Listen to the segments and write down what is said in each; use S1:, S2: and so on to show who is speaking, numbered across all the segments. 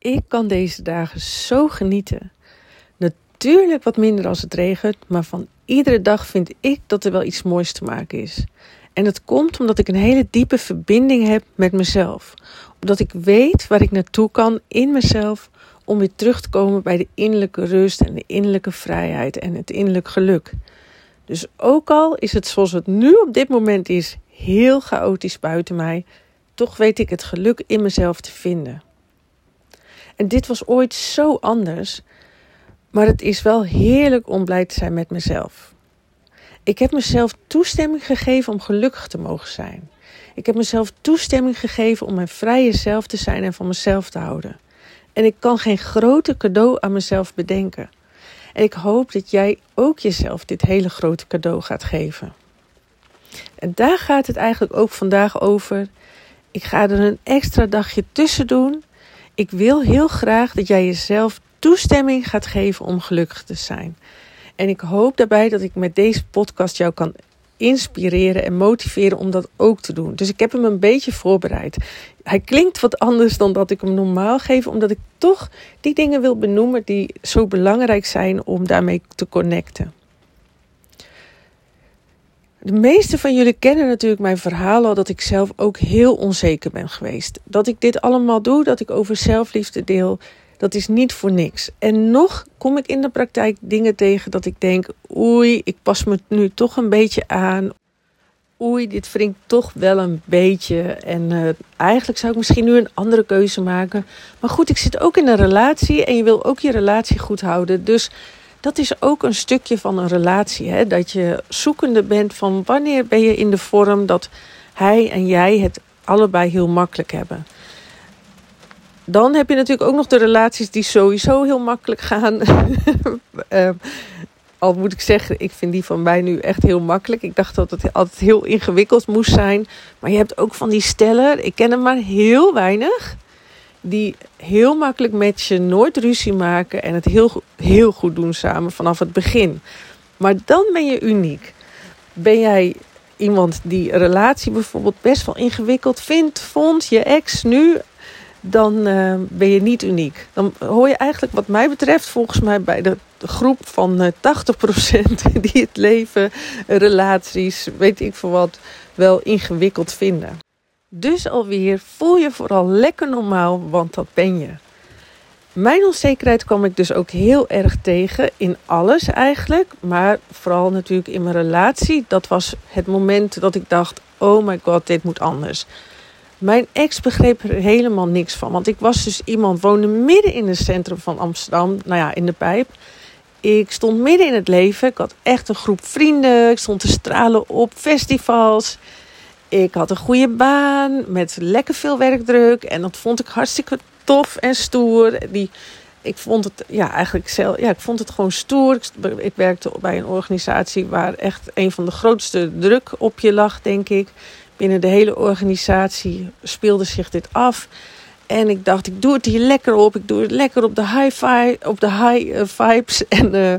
S1: Ik kan deze dagen zo genieten. Natuurlijk wat minder als het regent, maar van iedere dag vind ik dat er wel iets moois te maken is. En dat komt omdat ik een hele diepe verbinding heb met mezelf. Omdat ik weet waar ik naartoe kan in mezelf om weer terug te komen bij de innerlijke rust en de innerlijke vrijheid en het innerlijk geluk. Dus ook al is het zoals het nu op dit moment is, heel chaotisch buiten mij, toch weet ik het geluk in mezelf te vinden. En dit was ooit zo anders, maar het is wel heerlijk om blij te zijn met mezelf. Ik heb mezelf toestemming gegeven om gelukkig te mogen zijn. Ik heb mezelf toestemming gegeven om mijn vrije zelf te zijn en van mezelf te houden. En ik kan geen groter cadeau aan mezelf bedenken. En ik hoop dat jij ook jezelf dit hele grote cadeau gaat geven. En daar gaat het eigenlijk ook vandaag over. Ik ga er een extra dagje tussen doen. Ik wil heel graag dat jij jezelf toestemming gaat geven om gelukkig te zijn. En ik hoop daarbij dat ik met deze podcast jou kan inspireren en motiveren om dat ook te doen. Dus ik heb hem een beetje voorbereid. Hij klinkt wat anders dan dat ik hem normaal geef, omdat ik toch die dingen wil benoemen die zo belangrijk zijn om daarmee te connecten. De meeste van jullie kennen natuurlijk mijn verhaal al dat ik zelf ook heel onzeker ben geweest. Dat ik dit allemaal doe, dat ik over zelfliefde deel, dat is niet voor niks. En nog kom ik in de praktijk dingen tegen dat ik denk: oei, ik pas me nu toch een beetje aan. Oei, dit wringt toch wel een beetje. En uh, eigenlijk zou ik misschien nu een andere keuze maken. Maar goed, ik zit ook in een relatie en je wil ook je relatie goed houden. Dus dat is ook een stukje van een relatie. Hè? Dat je zoekende bent van wanneer ben je in de vorm dat hij en jij het allebei heel makkelijk hebben. Dan heb je natuurlijk ook nog de relaties die sowieso heel makkelijk gaan. uh, al moet ik zeggen, ik vind die van mij nu echt heel makkelijk. Ik dacht dat het altijd heel ingewikkeld moest zijn. Maar je hebt ook van die stellen, ik ken er maar heel weinig. Die heel makkelijk met je nooit ruzie maken en het heel, heel goed doen samen vanaf het begin. Maar dan ben je uniek. Ben jij iemand die een relatie bijvoorbeeld best wel ingewikkeld vindt, vond je ex nu dan uh, ben je niet uniek. Dan hoor je eigenlijk, wat mij betreft, volgens mij bij de groep van uh, eh, 80% die het leven, relaties, weet ik veel wat, wel ingewikkeld vinden. Dus alweer, voel je vooral lekker normaal, want dat ben je. Mijn onzekerheid kwam ik dus ook heel erg tegen in alles eigenlijk, maar vooral natuurlijk in mijn relatie. Dat was het moment dat ik dacht: oh my god, dit moet anders. Mijn ex begreep er helemaal niks van. Want ik was dus iemand, woonde midden in het centrum van Amsterdam. Nou ja, in de pijp. Ik stond midden in het leven. Ik had echt een groep vrienden. Ik stond te stralen op festivals. Ik had een goede baan met lekker veel werkdruk. En dat vond ik hartstikke tof en stoer. Die, ik vond het ja, eigenlijk zelf, ja, ik vond het gewoon stoer. Ik, werkte bij een organisatie waar echt een van de grootste druk op je lag, denk ik binnen de hele organisatie speelde zich dit af. En ik dacht, ik doe het hier lekker op. Ik doe het lekker op de high, vibe, op de high uh, vibes. En uh,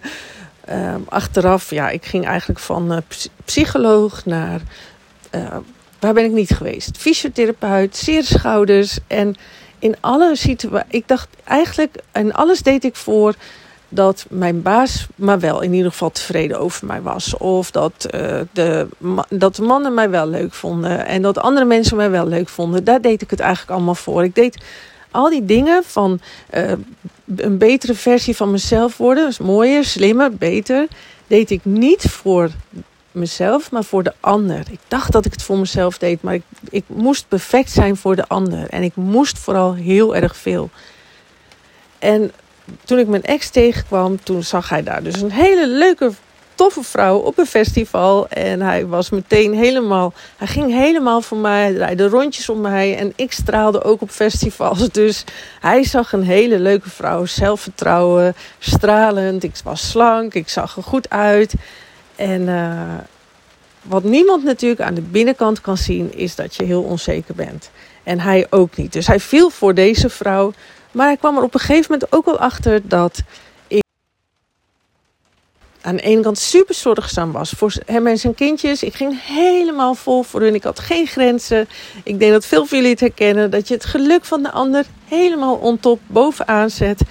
S1: uh, achteraf, ja, ik ging eigenlijk van uh, psycholoog naar... waar ben ik niet geweest? Fysiotherapeut, zeer schouders. En in alle situaties... Ik dacht eigenlijk, en alles deed ik voor dat mijn baas maar wel in ieder geval tevreden over mij was. Of dat, uh, de, dat de mannen mij wel leuk vonden. En dat andere mensen mij wel leuk vonden. Daar deed ik het eigenlijk allemaal voor. Ik deed al die dingen van uh, een betere versie van mezelf worden. Dus mooier, slimmer, beter. Deed ik niet voor mezelf, maar voor de ander. Ik dacht dat ik het voor mezelf deed. Maar ik, ik moest perfect zijn voor de ander. En ik moest vooral heel erg veel. En toen ik mijn ex tegenkwam, toen zag hij daar dus een hele leuke, toffe vrouw op een festival. En hij was meteen helemaal, hij ging helemaal voor mij, hij draaide rondjes om mij. En ik straalde ook op festivals. Dus hij zag een hele leuke vrouw, zelfvertrouwen, stralend. Ik was slank, ik zag er goed uit. En uh, wat niemand natuurlijk aan de binnenkant kan zien, is dat je heel onzeker bent. En hij ook niet. Dus hij viel voor deze vrouw. Maar ik kwam er op een gegeven moment ook wel achter dat ik aan de ene kant super zorgzaam was voor hem en zijn kindjes. Ik ging helemaal vol voor hun. Ik had geen grenzen. Ik denk dat veel van jullie het herkennen. Dat je het geluk van de ander helemaal on top bovenaan zet.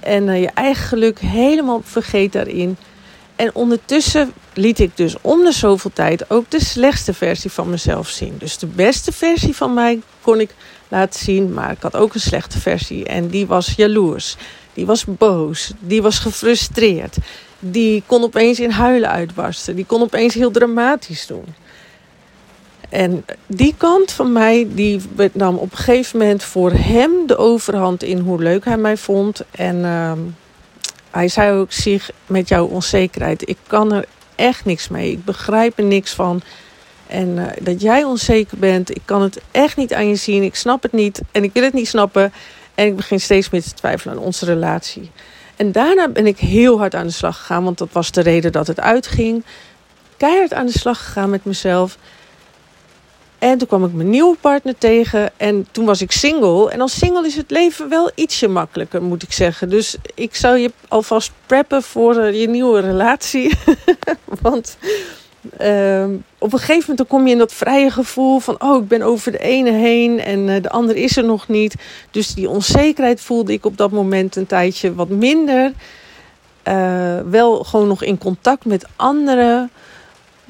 S1: En uh, je eigen geluk helemaal vergeet daarin. En ondertussen liet ik dus om de zoveel tijd ook de slechtste versie van mezelf zien. Dus de beste versie van mij kon ik laten zien, maar ik had ook een slechte versie. En die was jaloers, die was boos, die was gefrustreerd. Die kon opeens in huilen uitbarsten, die kon opeens heel dramatisch doen. En die kant van mij, die nam op een gegeven moment voor hem de overhand in hoe leuk hij mij vond. En uh, hij zei ook, zich met jouw onzekerheid, ik kan er echt niks mee. Ik begrijp er niks van. En uh, dat jij onzeker bent, ik kan het echt niet aan je zien. Ik snap het niet en ik wil het niet snappen. En ik begin steeds meer te twijfelen aan onze relatie. En daarna ben ik heel hard aan de slag gegaan, want dat was de reden dat het uitging. Keihard aan de slag gegaan met mezelf. En toen kwam ik mijn nieuwe partner tegen. En toen was ik single. En als single is het leven wel ietsje makkelijker, moet ik zeggen. Dus ik zou je alvast preppen voor eh, je nieuwe relatie. Want uh, op een gegeven moment kom je in dat vrije gevoel van... oh, ik ben over de ene heen en uh, de ander is er nog niet. Dus die onzekerheid voelde ik op dat moment een tijdje wat minder. Uh, wel gewoon nog in contact met anderen.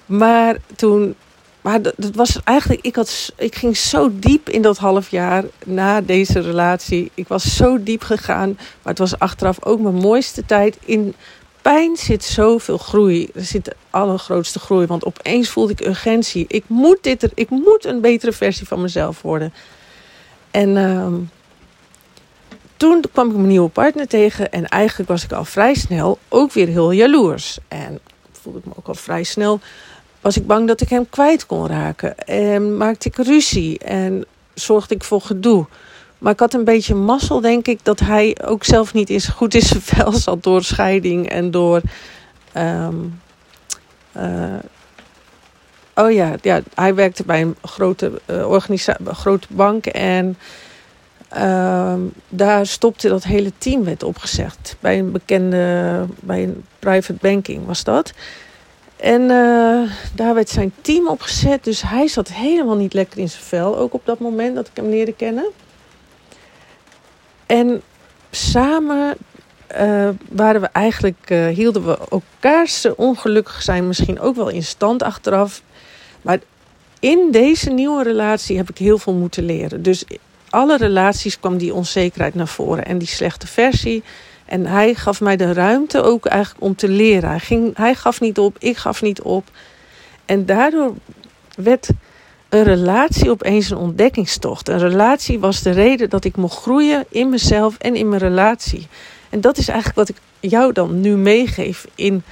S1: Maar toen maar dat, dat, was eigenlijk, ik, had, ik ging zo diep in dat half jaar na deze relatie. Ik was zo diep gegaan, maar het was achteraf ook mijn mooiste tijd. In pijn zit zoveel groei. Er zit de allergrootste groei, want opeens voelde ik urgentie. Ik moet, dit er, ik moet een betere versie van mezelf worden. En uh, toen kwam ik mijn nieuwe partner tegen en eigenlijk was ik al vrij snel ook weer heel jaloers. En voelde ik me ook al vrij snel was ik bang dat ik hem kwijt kon raken. En maakte ik ruzie en zorgde ik voor gedoe. Maar ik had een beetje mazzel, denk ik, dat hij ook zelf niet is, goed in zijn vel zat door scheiding en door. Um, uh, oh ja, ja, hij werkte bij een grote, uh, grote bank en uh, daar stopte dat hele team werd opgezegd. Bij een bekende, bij een private banking was dat. En uh, daar werd zijn team opgezet. Dus hij zat helemaal niet lekker in zijn vel. Ook op dat moment dat ik hem leerde kennen. En samen uh, waren we eigenlijk, uh, hielden we elkaars ongelukkig zijn misschien ook wel in stand achteraf. Maar in deze nieuwe relatie heb ik heel veel moeten leren. Dus alle relaties kwam die onzekerheid naar voren. En die slechte versie en hij gaf mij de ruimte ook eigenlijk om te leren. Hij, ging, hij gaf niet op, ik gaf niet op. En daardoor werd een relatie opeens een ontdekkingstocht. Een relatie was de reden dat ik mocht groeien in mezelf en in mijn relatie. En dat is eigenlijk wat ik jou dan nu meegeef in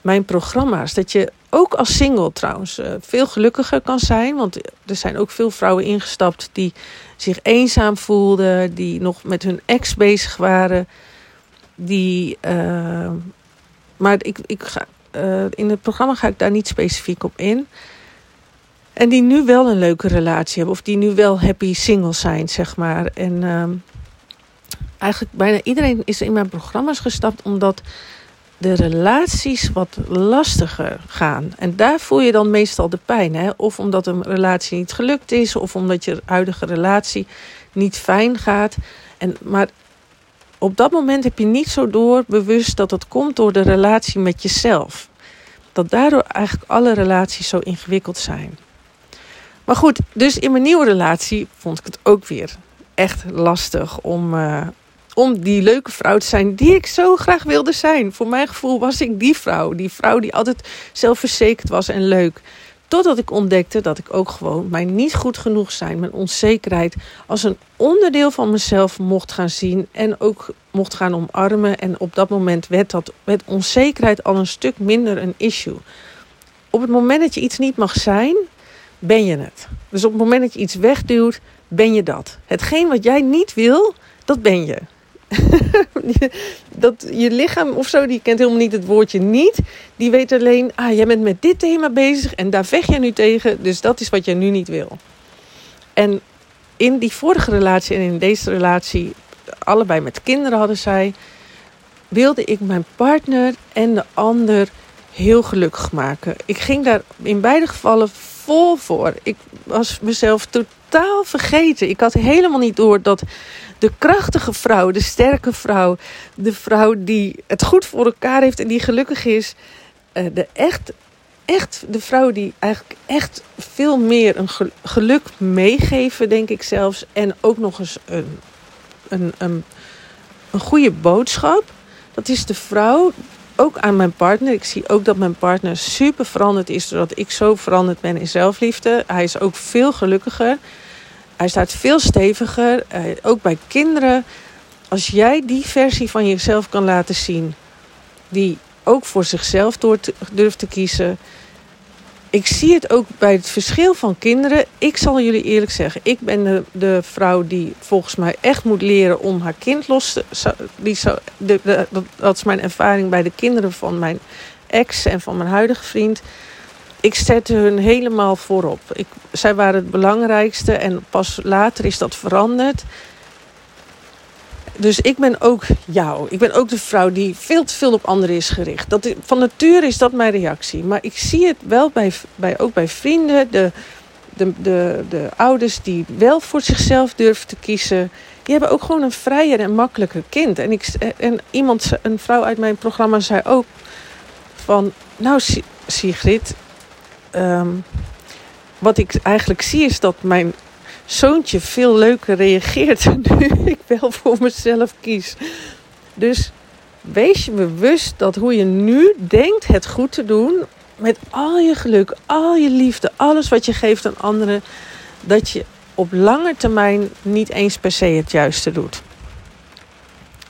S1: mijn programma's. Dat je ook als single trouwens eh, veel gelukkiger kan zijn. Want er zijn ook veel vrouwen ingestapt die zich eenzaam voelden, die nog met hun ex bezig waren die. Uh, maar ik, ik ga, uh, in het programma ga ik daar niet specifiek op in. En die nu wel een leuke relatie hebben. Of die nu wel happy single zijn, zeg maar. En uh, eigenlijk bijna iedereen is in mijn programma's gestapt omdat de relaties wat lastiger gaan. En daar voel je dan meestal de pijn. Hè? Of omdat een relatie niet gelukt is, of omdat je huidige relatie niet fijn gaat. En, maar op dat moment heb je niet zo door bewust dat het komt door de relatie met jezelf. Dat daardoor eigenlijk alle relaties zo ingewikkeld zijn. Maar goed, dus in mijn nieuwe relatie vond ik het ook weer echt lastig om, uh, om die leuke vrouw te zijn die ik zo graag wilde zijn. Voor mijn gevoel was ik die vrouw. Die vrouw die altijd zelfverzekerd was en leuk. Totdat ik ontdekte dat ik ook gewoon mijn niet goed genoeg zijn, mijn onzekerheid, als een onderdeel van mezelf mocht gaan zien en ook mocht gaan omarmen. En op dat moment werd dat met onzekerheid al een stuk minder een issue. Op het moment dat je iets niet mag zijn, ben je het. Dus op het moment dat je iets wegduwt, ben je dat. Hetgeen wat jij niet wil, dat ben je. dat je lichaam of zo, die kent helemaal niet het woordje niet. Die weet alleen, ah, jij bent met dit thema bezig en daar vecht jij nu tegen. Dus dat is wat jij nu niet wil. En in die vorige relatie en in deze relatie, allebei met kinderen hadden zij. wilde ik mijn partner en de ander heel gelukkig maken. Ik ging daar in beide gevallen vol voor. Ik was mezelf totaal vergeten. Ik had helemaal niet door dat de krachtige vrouw, de sterke vrouw, de vrouw die het goed voor elkaar heeft en die gelukkig is, eh, de echt, echt de vrouw die eigenlijk echt veel meer een geluk meegeven, denk ik zelfs, en ook nog eens een, een, een, een goede boodschap. Dat is de vrouw ook aan mijn partner. Ik zie ook dat mijn partner super veranderd is doordat ik zo veranderd ben in zelfliefde. Hij is ook veel gelukkiger. Hij staat veel steviger. Uh, ook bij kinderen. Als jij die versie van jezelf kan laten zien, die ook voor zichzelf door durft te kiezen. Ik zie het ook bij het verschil van kinderen. Ik zal jullie eerlijk zeggen, ik ben de, de vrouw die volgens mij echt moet leren om haar kind los te. Die zo, de, dat is mijn ervaring bij de kinderen van mijn ex en van mijn huidige vriend ik zette hun helemaal voorop. Ik, zij waren het belangrijkste en pas later is dat veranderd. Dus ik ben ook jou. Ik ben ook de vrouw die veel te veel op anderen is gericht. Dat, van nature is dat mijn reactie. Maar ik zie het wel bij, bij, ook bij vrienden. De, de, de, de ouders die wel voor zichzelf durven te kiezen. Die hebben ook gewoon een vrijer en makkelijker kind. En, ik, en iemand, een vrouw uit mijn programma zei ook van... Nou Sigrid, Ehm, wat ik eigenlijk zie is dat mijn zoontje veel leuker reageert nu ik wel voor mezelf kies. Dus wees je bewust dat hoe je nu denkt het goed te doen, met al je geluk, al je liefde, alles wat je geeft aan anderen, dat je op lange termijn niet eens per se het juiste doet.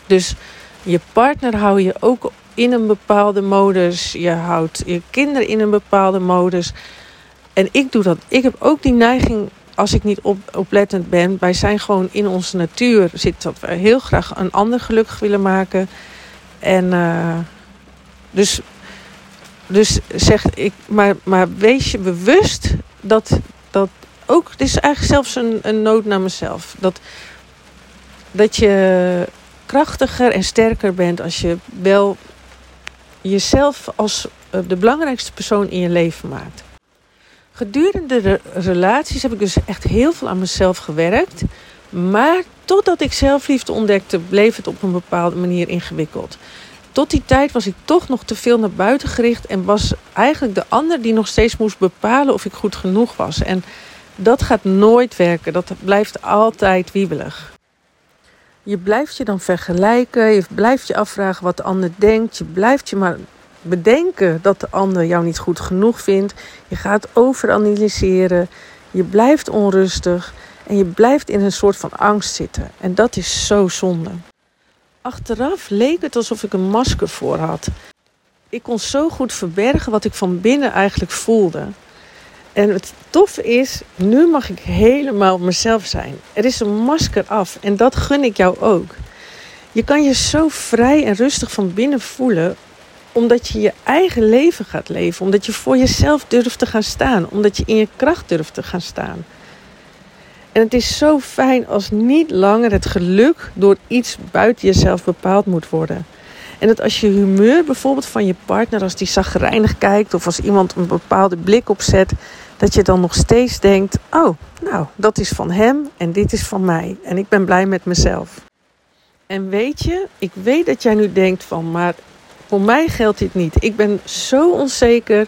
S1: Dus je partner hou je ook in een bepaalde modus. Je houdt je kinderen in een bepaalde modus. En ik doe dat. Ik heb ook die neiging, als ik niet op, oplettend ben. Wij zijn gewoon in onze natuur. Zit dat we heel graag een ander gelukkig willen maken. En uh, dus, dus zeg ik, maar, maar wees je bewust dat dat ook. Is eigenlijk zelfs een, een nood naar mezelf. Dat, dat je krachtiger en sterker bent als je wel jezelf als eh, de belangrijkste persoon in je leven maakt. Gedurende de relaties heb ik dus echt heel veel aan mezelf gewerkt. Maar totdat ik zelfliefde ontdekte, bleef het op een bepaalde manier ingewikkeld. Tot die tijd was ik toch nog te veel naar buiten gericht en was eigenlijk de ander die nog steeds moest bepalen of ik goed genoeg was. En dat gaat nooit werken, dat blijft altijd wiebelig. Je blijft je dan vergelijken, je blijft je afvragen wat de ander denkt, je blijft je maar bedenken dat de ander jou niet goed genoeg vindt. Je gaat overanalyseren, je blijft onrustig en je blijft in een soort van angst zitten. En dat is zo zonde. Achteraf leek het alsof ik een masker voor had. Ik kon zo goed verbergen wat ik van binnen eigenlijk voelde. En het toffe is, nu mag ik helemaal mezelf zijn. Er is een masker af en dat gun ik jou ook. Je kan je zo vrij en rustig van binnen voelen, omdat je je eigen leven gaat leven, omdat je voor jezelf durft te gaan staan, omdat je in je kracht durft te gaan staan. En het is zo fijn als niet langer het geluk door iets buiten jezelf bepaald moet worden. En dat als je humeur bijvoorbeeld van je partner, als die zagrijnig kijkt of als iemand een bepaalde blik opzet, dat je dan nog steeds denkt: oh, nou, dat is van hem en dit is van mij. En ik ben blij met mezelf. En weet je, ik weet dat jij nu denkt van, maar voor mij geldt dit niet. Ik ben zo onzeker.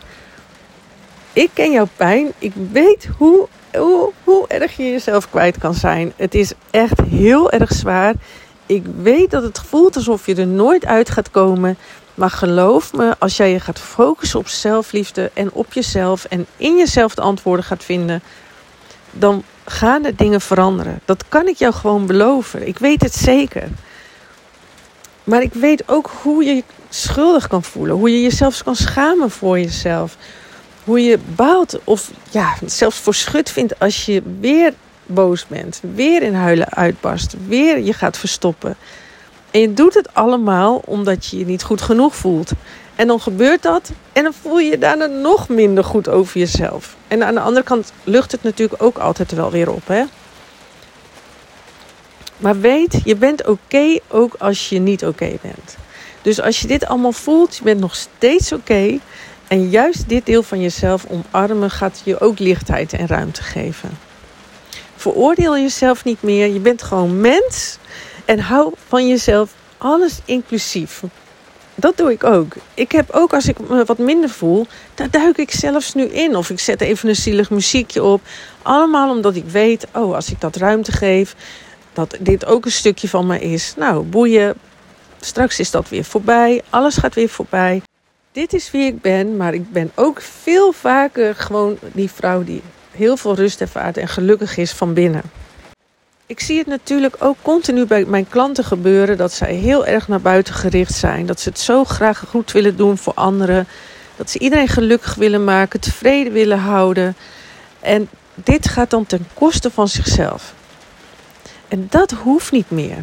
S1: Ik ken jouw pijn. Ik weet hoe, hoe, hoe erg je jezelf kwijt kan zijn. Het is echt heel erg zwaar. Ik weet dat het voelt alsof je er nooit uit gaat komen. Maar geloof me, als jij je gaat focussen op zelfliefde en op jezelf en in jezelf de antwoorden gaat vinden, dan gaan er dingen veranderen. Dat kan ik jou gewoon beloven. Ik weet het zeker. Maar ik weet ook hoe je je schuldig kan voelen. Hoe je jezelf kan schamen voor jezelf. Hoe je baalt of ja, zelfs voor schut vindt als je weer boos bent. Weer in huilen uitbarst. Weer je gaat verstoppen. En je doet het allemaal omdat je je niet goed genoeg voelt. En dan gebeurt dat en dan voel je je daarna nog minder goed over jezelf. En aan de andere kant lucht het natuurlijk ook altijd wel weer op. Hè? Maar weet, je bent oké ook als je niet oké bent. Dus als je dit allemaal voelt, je bent nog steeds oké. en juist dit deel van jezelf omarmen gaat je ook lichtheid en ruimte geven. Veroordeel jezelf niet meer. Je bent gewoon mens. En hou van jezelf alles inclusief. Dat doe ik ook. Ik heb ook als ik me wat minder voel, daar duik ik zelfs nu in. Of ik zet even een zielig muziekje op. Allemaal omdat ik weet, oh, als ik dat ruimte geef, dat dit ook een stukje van me is. Nou, boeien. Straks is dat weer voorbij. Alles gaat weer voorbij. Dit is wie ik ben, maar ik ben ook veel vaker gewoon die vrouw die heel veel rust ervaart en gelukkig is van binnen. Ik zie het natuurlijk ook continu bij mijn klanten gebeuren dat zij heel erg naar buiten gericht zijn. Dat ze het zo graag goed willen doen voor anderen. Dat ze iedereen gelukkig willen maken, tevreden willen houden. En dit gaat dan ten koste van zichzelf. En dat hoeft niet meer.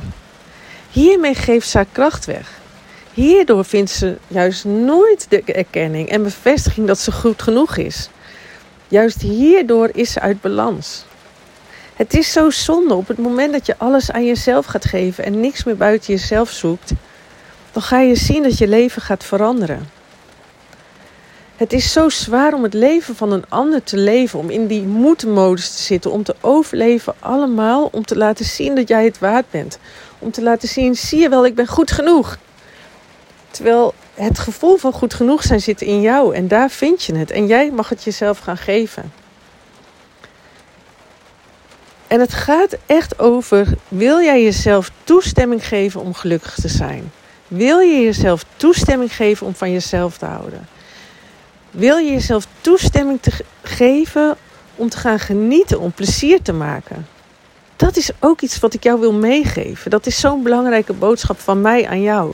S1: Hiermee geeft ze kracht weg. Hierdoor vindt ze juist nooit de erkenning en bevestiging dat ze goed genoeg is. Juist hierdoor is ze uit balans. Het is zo zonde op het moment dat je alles aan jezelf gaat geven en niks meer buiten jezelf zoekt, dan ga je zien dat je leven gaat veranderen. Het is zo zwaar om het leven van een ander te leven, om in die moedmodus te zitten, om te overleven allemaal, om te laten zien dat jij het waard bent. Om te laten zien, zie je wel, ik ben goed genoeg. Terwijl het gevoel van goed genoeg zijn zit in jou en daar vind je het. En jij mag het jezelf gaan geven. En het gaat echt over: wil jij jezelf toestemming geven om gelukkig te zijn? Wil je jezelf toestemming geven om van jezelf te houden? Wil je jezelf toestemming te geven om te gaan genieten, om plezier te maken? Dat is ook iets wat ik jou wil meegeven. Dat is zo'n belangrijke boodschap van mij aan jou.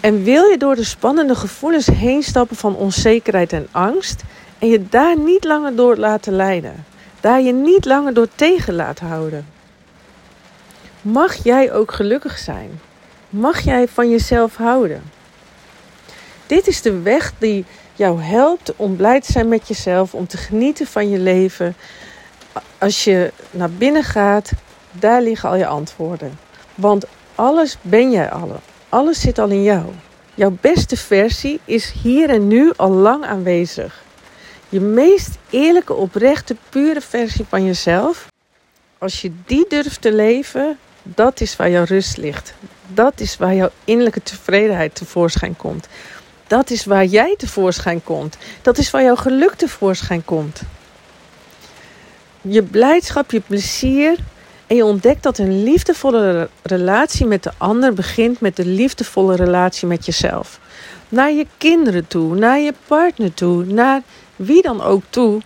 S1: En wil je door de spannende gevoelens heen stappen van onzekerheid en angst en je daar niet langer door laten leiden? Daar je niet langer door tegen laat houden? Mag jij ook gelukkig zijn? Mag jij van jezelf houden? Dit is de weg die jou helpt om blij te zijn met jezelf, om te genieten van je leven. Als je naar binnen gaat, daar liggen al je antwoorden. Want alles ben jij al. Alles zit al in jou. Jouw beste versie is hier en nu al lang aanwezig. Je meest eerlijke, oprechte, pure versie van jezelf. Als je die durft te leven, dat is waar jouw rust ligt. Dat is waar jouw innerlijke tevredenheid tevoorschijn komt. Dat is waar jij tevoorschijn komt. Dat is waar jouw geluk tevoorschijn komt. Je blijdschap, je plezier, en je ontdekt dat een liefdevolle relatie met de ander begint met de liefdevolle relatie met jezelf. Naar je kinderen toe, naar je partner toe, naar wie dan ook toe.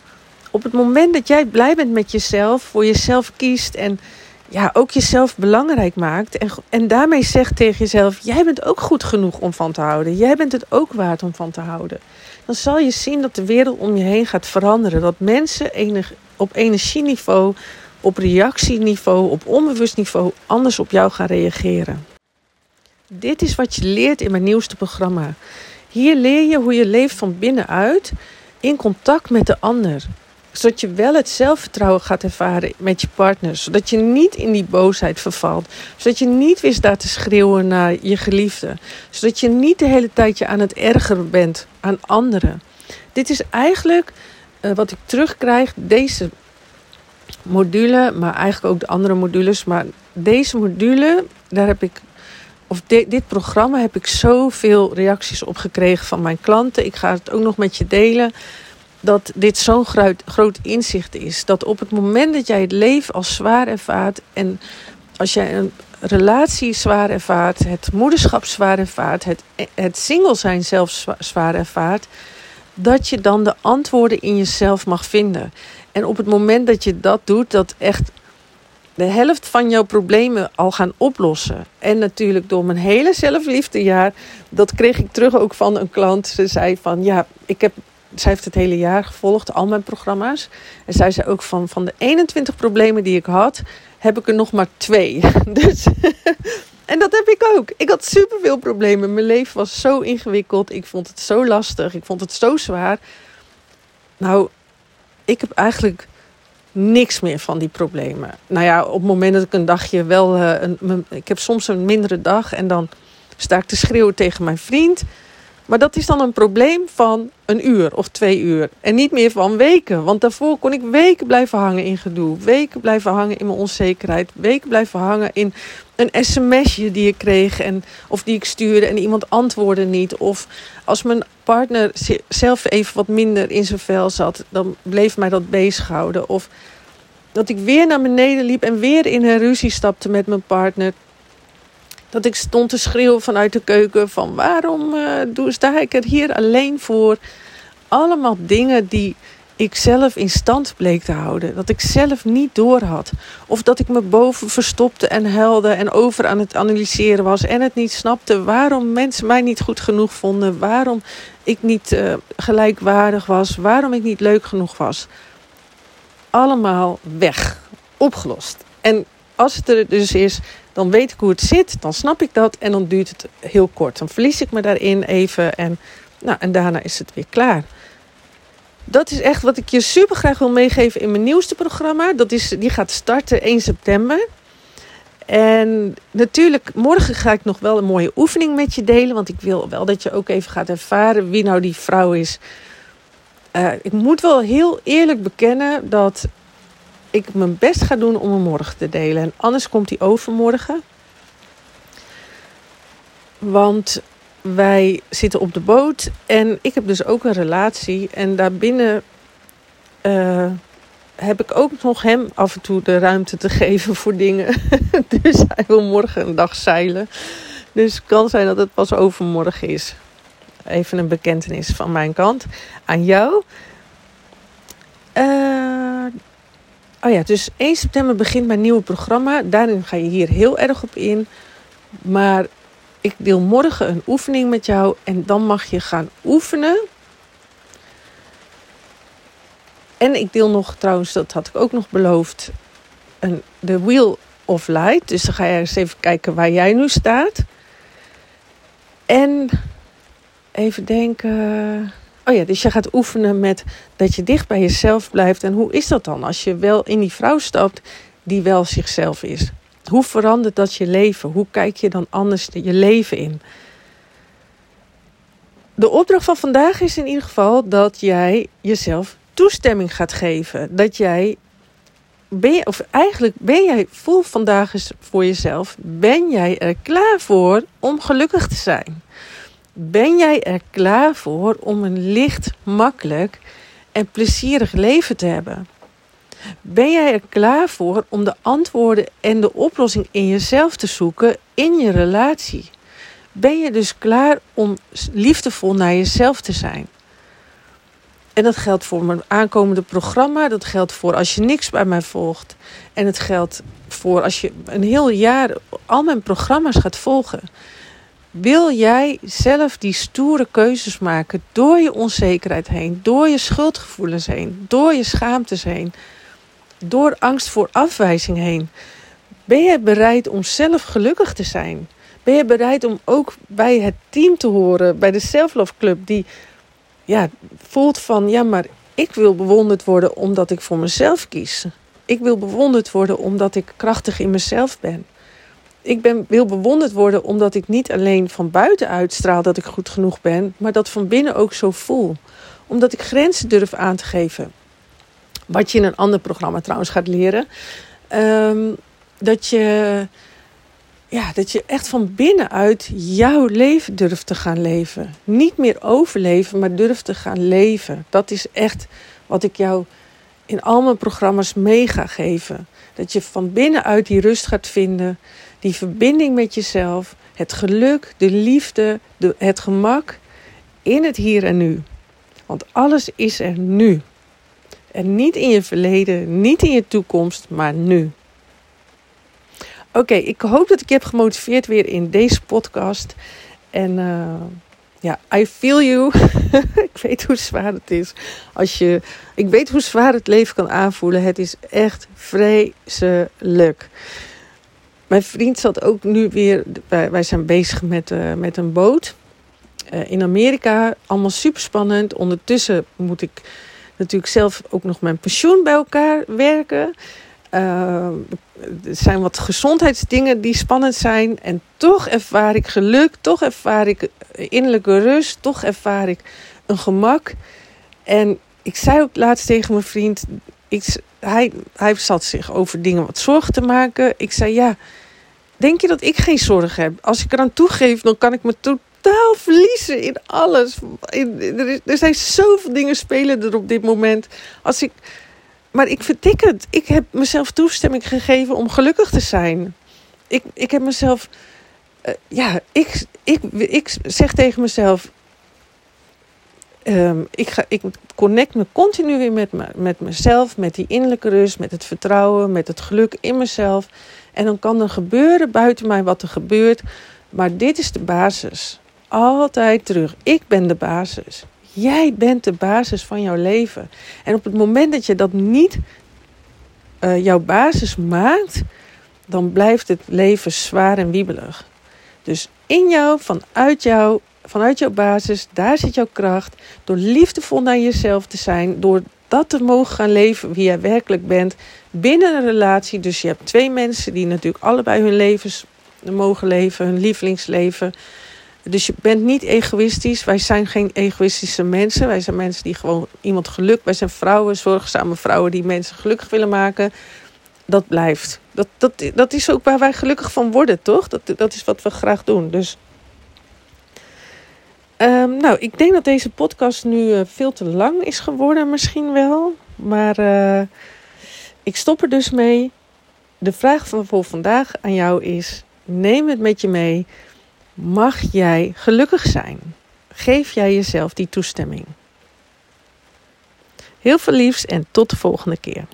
S1: Op het moment dat jij blij bent met jezelf, voor jezelf kiest en ja, ook jezelf belangrijk maakt. En, en daarmee zegt tegen jezelf: Jij bent ook goed genoeg om van te houden. Jij bent het ook waard om van te houden. Dan zal je zien dat de wereld om je heen gaat veranderen. Dat mensen op energieniveau op reactieniveau, op onbewust niveau anders op jou gaan reageren. Dit is wat je leert in mijn nieuwste programma. Hier leer je hoe je leeft van binnenuit in contact met de ander. Zodat je wel het zelfvertrouwen gaat ervaren met je partner. Zodat je niet in die boosheid vervalt. Zodat je niet weer staat te schreeuwen naar je geliefde. Zodat je niet de hele tijd je aan het ergeren bent aan anderen. Dit is eigenlijk uh, wat ik terugkrijg. Deze module, maar eigenlijk ook de andere modules. Maar deze module, daar heb ik, of dit programma heb ik zoveel reacties op gekregen van mijn klanten. Ik ga het ook nog met je delen. Dat dit zo'n groot, groot inzicht is. Dat op het moment dat jij het leven als zwaar ervaart en als jij een relatie zwaar ervaart, het moederschap zwaar ervaart, het, het single zijn zelfs zwaar ervaart, dat je dan de antwoorden in jezelf mag vinden. En op het moment dat je dat doet, dat echt de helft van jouw problemen al gaan oplossen. En natuurlijk door mijn hele zelfliefdejaar, dat kreeg ik terug ook van een klant. Ze zei van ja, ik heb, zij heeft het hele jaar gevolgd, al mijn programma's. En zij zei ook van, van de 21 problemen die ik had, heb ik er nog maar twee. Dus, en dat heb ik ook. Ik had superveel problemen. Mijn leven was zo ingewikkeld. Ik vond het zo lastig. Ik vond het zo zwaar. Nou, ik heb eigenlijk niks meer van die problemen. Nou ja, op het moment dat ik een dagje wel. Uh, een, ik heb soms een mindere dag en dan sta ik te schreeuwen tegen mijn vriend. Maar dat is dan een probleem van een uur of twee uur. En niet meer van weken. Want daarvoor kon ik weken blijven hangen in gedoe. Weken blijven hangen in mijn onzekerheid. Weken blijven hangen in een sms'je die ik kreeg. En, of die ik stuurde en iemand antwoordde niet. Of als mijn partner zelf even wat minder in zijn vel zat. Dan bleef mij dat bezighouden. Of dat ik weer naar beneden liep en weer in een ruzie stapte met mijn partner. Dat ik stond te schreeuwen vanuit de keuken van waarom uh, sta ik er hier alleen voor? Allemaal dingen die ik zelf in stand bleek te houden. Dat ik zelf niet door had. Of dat ik me boven verstopte en huilde en over aan het analyseren was. En het niet snapte waarom mensen mij niet goed genoeg vonden. Waarom ik niet uh, gelijkwaardig was. Waarom ik niet leuk genoeg was. Allemaal weg. Opgelost. En als het er dus is, dan weet ik hoe het zit, dan snap ik dat en dan duurt het heel kort. Dan verlies ik me daarin even en, nou, en daarna is het weer klaar. Dat is echt wat ik je super graag wil meegeven in mijn nieuwste programma. Dat is, die gaat starten 1 september. En natuurlijk, morgen ga ik nog wel een mooie oefening met je delen. Want ik wil wel dat je ook even gaat ervaren wie nou die vrouw is. Uh, ik moet wel heel eerlijk bekennen dat ik mijn best ga doen om hem morgen te delen. En anders komt hij overmorgen. Want wij zitten op de boot en ik heb dus ook een relatie. En daarbinnen uh, heb ik ook nog hem af en toe de ruimte te geven voor dingen. dus hij wil morgen een dag zeilen. Dus het kan zijn dat het pas overmorgen is. Even een bekentenis van mijn kant aan jou. Uh, Oh ja, dus 1 september begint mijn nieuwe programma. Daarin ga je hier heel erg op in. Maar ik deel morgen een oefening met jou en dan mag je gaan oefenen. En ik deel nog trouwens, dat had ik ook nog beloofd, een, de Wheel of Light. Dus dan ga je eens even kijken waar jij nu staat. En even denken. Oh ja, dus je gaat oefenen met dat je dicht bij jezelf blijft. En hoe is dat dan als je wel in die vrouw stapt die wel zichzelf is? Hoe verandert dat je leven? Hoe kijk je dan anders je leven in? De opdracht van vandaag is in ieder geval dat jij jezelf toestemming gaat geven. Dat jij ben of eigenlijk ben jij, voel vandaag eens voor jezelf, ben jij er klaar voor om gelukkig te zijn? Ben jij er klaar voor om een licht, makkelijk en plezierig leven te hebben? Ben jij er klaar voor om de antwoorden en de oplossing in jezelf te zoeken in je relatie? Ben je dus klaar om liefdevol naar jezelf te zijn? En dat geldt voor mijn aankomende programma. Dat geldt voor als je niks bij mij volgt. En het geldt voor als je een heel jaar al mijn programma's gaat volgen. Wil jij zelf die stoere keuzes maken door je onzekerheid heen, door je schuldgevoelens heen, door je schaamtes heen, door angst voor afwijzing heen? Ben jij bereid om zelf gelukkig te zijn? Ben je bereid om ook bij het team te horen, bij de Self Love Club, die ja, voelt van ja, maar ik wil bewonderd worden omdat ik voor mezelf kies. Ik wil bewonderd worden omdat ik krachtig in mezelf ben ik ben, wil bewonderd worden omdat ik niet alleen van buiten uitstraal dat ik goed genoeg ben, maar dat van binnen ook zo voel. Omdat ik grenzen durf aan te geven. Wat je in een ander programma trouwens gaat leren. Ehm, dat, je, ja, dat je echt van binnenuit jouw leven durft te gaan leven. Niet meer overleven, maar durft te gaan leven. Dat is echt wat ik jou in al mijn programma's mee ga geven. Dat je van binnenuit die rust gaat vinden die verbinding met jezelf, het geluk, de liefde, de, het gemak in het hier en nu. Want alles is er nu. En niet in je verleden, niet in je toekomst, maar nu. Oké, ik hoop dat ik je heb gemotiveerd weer in deze podcast. En uh, ja, I feel you. ik weet hoe zwaar het is. Als je, ik weet hoe zwaar het leven kan aanvoelen. Het is echt vreselijk. Mijn vriend zat ook nu weer. Wij, zijn bezig met, uh, met een boot uh, in Amerika. Allemaal super spannend. Ondertussen moet ik natuurlijk zelf ook nog mijn pensioen bij elkaar werken. Uh, er zijn wat gezondheidsdingen die spannend zijn. En toch ervaar ik geluk, toch ervaar ik innerlijke rust, toch ervaar ik een gemak. En ik zei ook laatst tegen mijn vriend, ik, hij, hij zat zich over dingen wat zorgen te maken. Ik zei, ja, denk je dat ik geen zorg heb? Als ik eraan toegeef, dan kan ik me totaal verliezen in alles. In, er, is, er zijn zoveel dingen spelen er op dit moment. Als ik, maar ik vertik het. Ik heb mezelf toestemming gegeven om gelukkig te zijn. Ik, ik heb mezelf... Uh, ja, ik, ik, ik zeg tegen mezelf... Um, ik, ga, ik connect me continu weer met, me, met mezelf, met die innerlijke rust, met het vertrouwen, met het geluk in mezelf. En dan kan er gebeuren buiten mij wat er gebeurt. Maar dit is de basis. Altijd terug. Ik ben de basis. Jij bent de basis van jouw leven. En op het moment dat je dat niet uh, jouw basis maakt, dan blijft het leven zwaar en wiebelig. Dus in jou, vanuit jou, vanuit jouw basis, daar zit jouw kracht. Door liefdevol naar jezelf te zijn, door dat te mogen gaan leven wie jij werkelijk bent binnen een relatie. Dus je hebt twee mensen die natuurlijk allebei hun levens mogen leven, hun lievelingsleven. Dus je bent niet egoïstisch. Wij zijn geen egoïstische mensen. Wij zijn mensen die gewoon iemand geluk. Wij zijn vrouwen, zorgzame vrouwen die mensen gelukkig willen maken. Dat blijft. Dat, dat, dat is ook waar wij gelukkig van worden, toch? Dat, dat is wat we graag doen. Dus. Um, nou, ik denk dat deze podcast nu uh, veel te lang is geworden, misschien wel. Maar uh, ik stop er dus mee. De vraag van voor vandaag aan jou is: neem het met je mee. Mag jij gelukkig zijn? Geef jij jezelf die toestemming? Heel veel liefs en tot de volgende keer.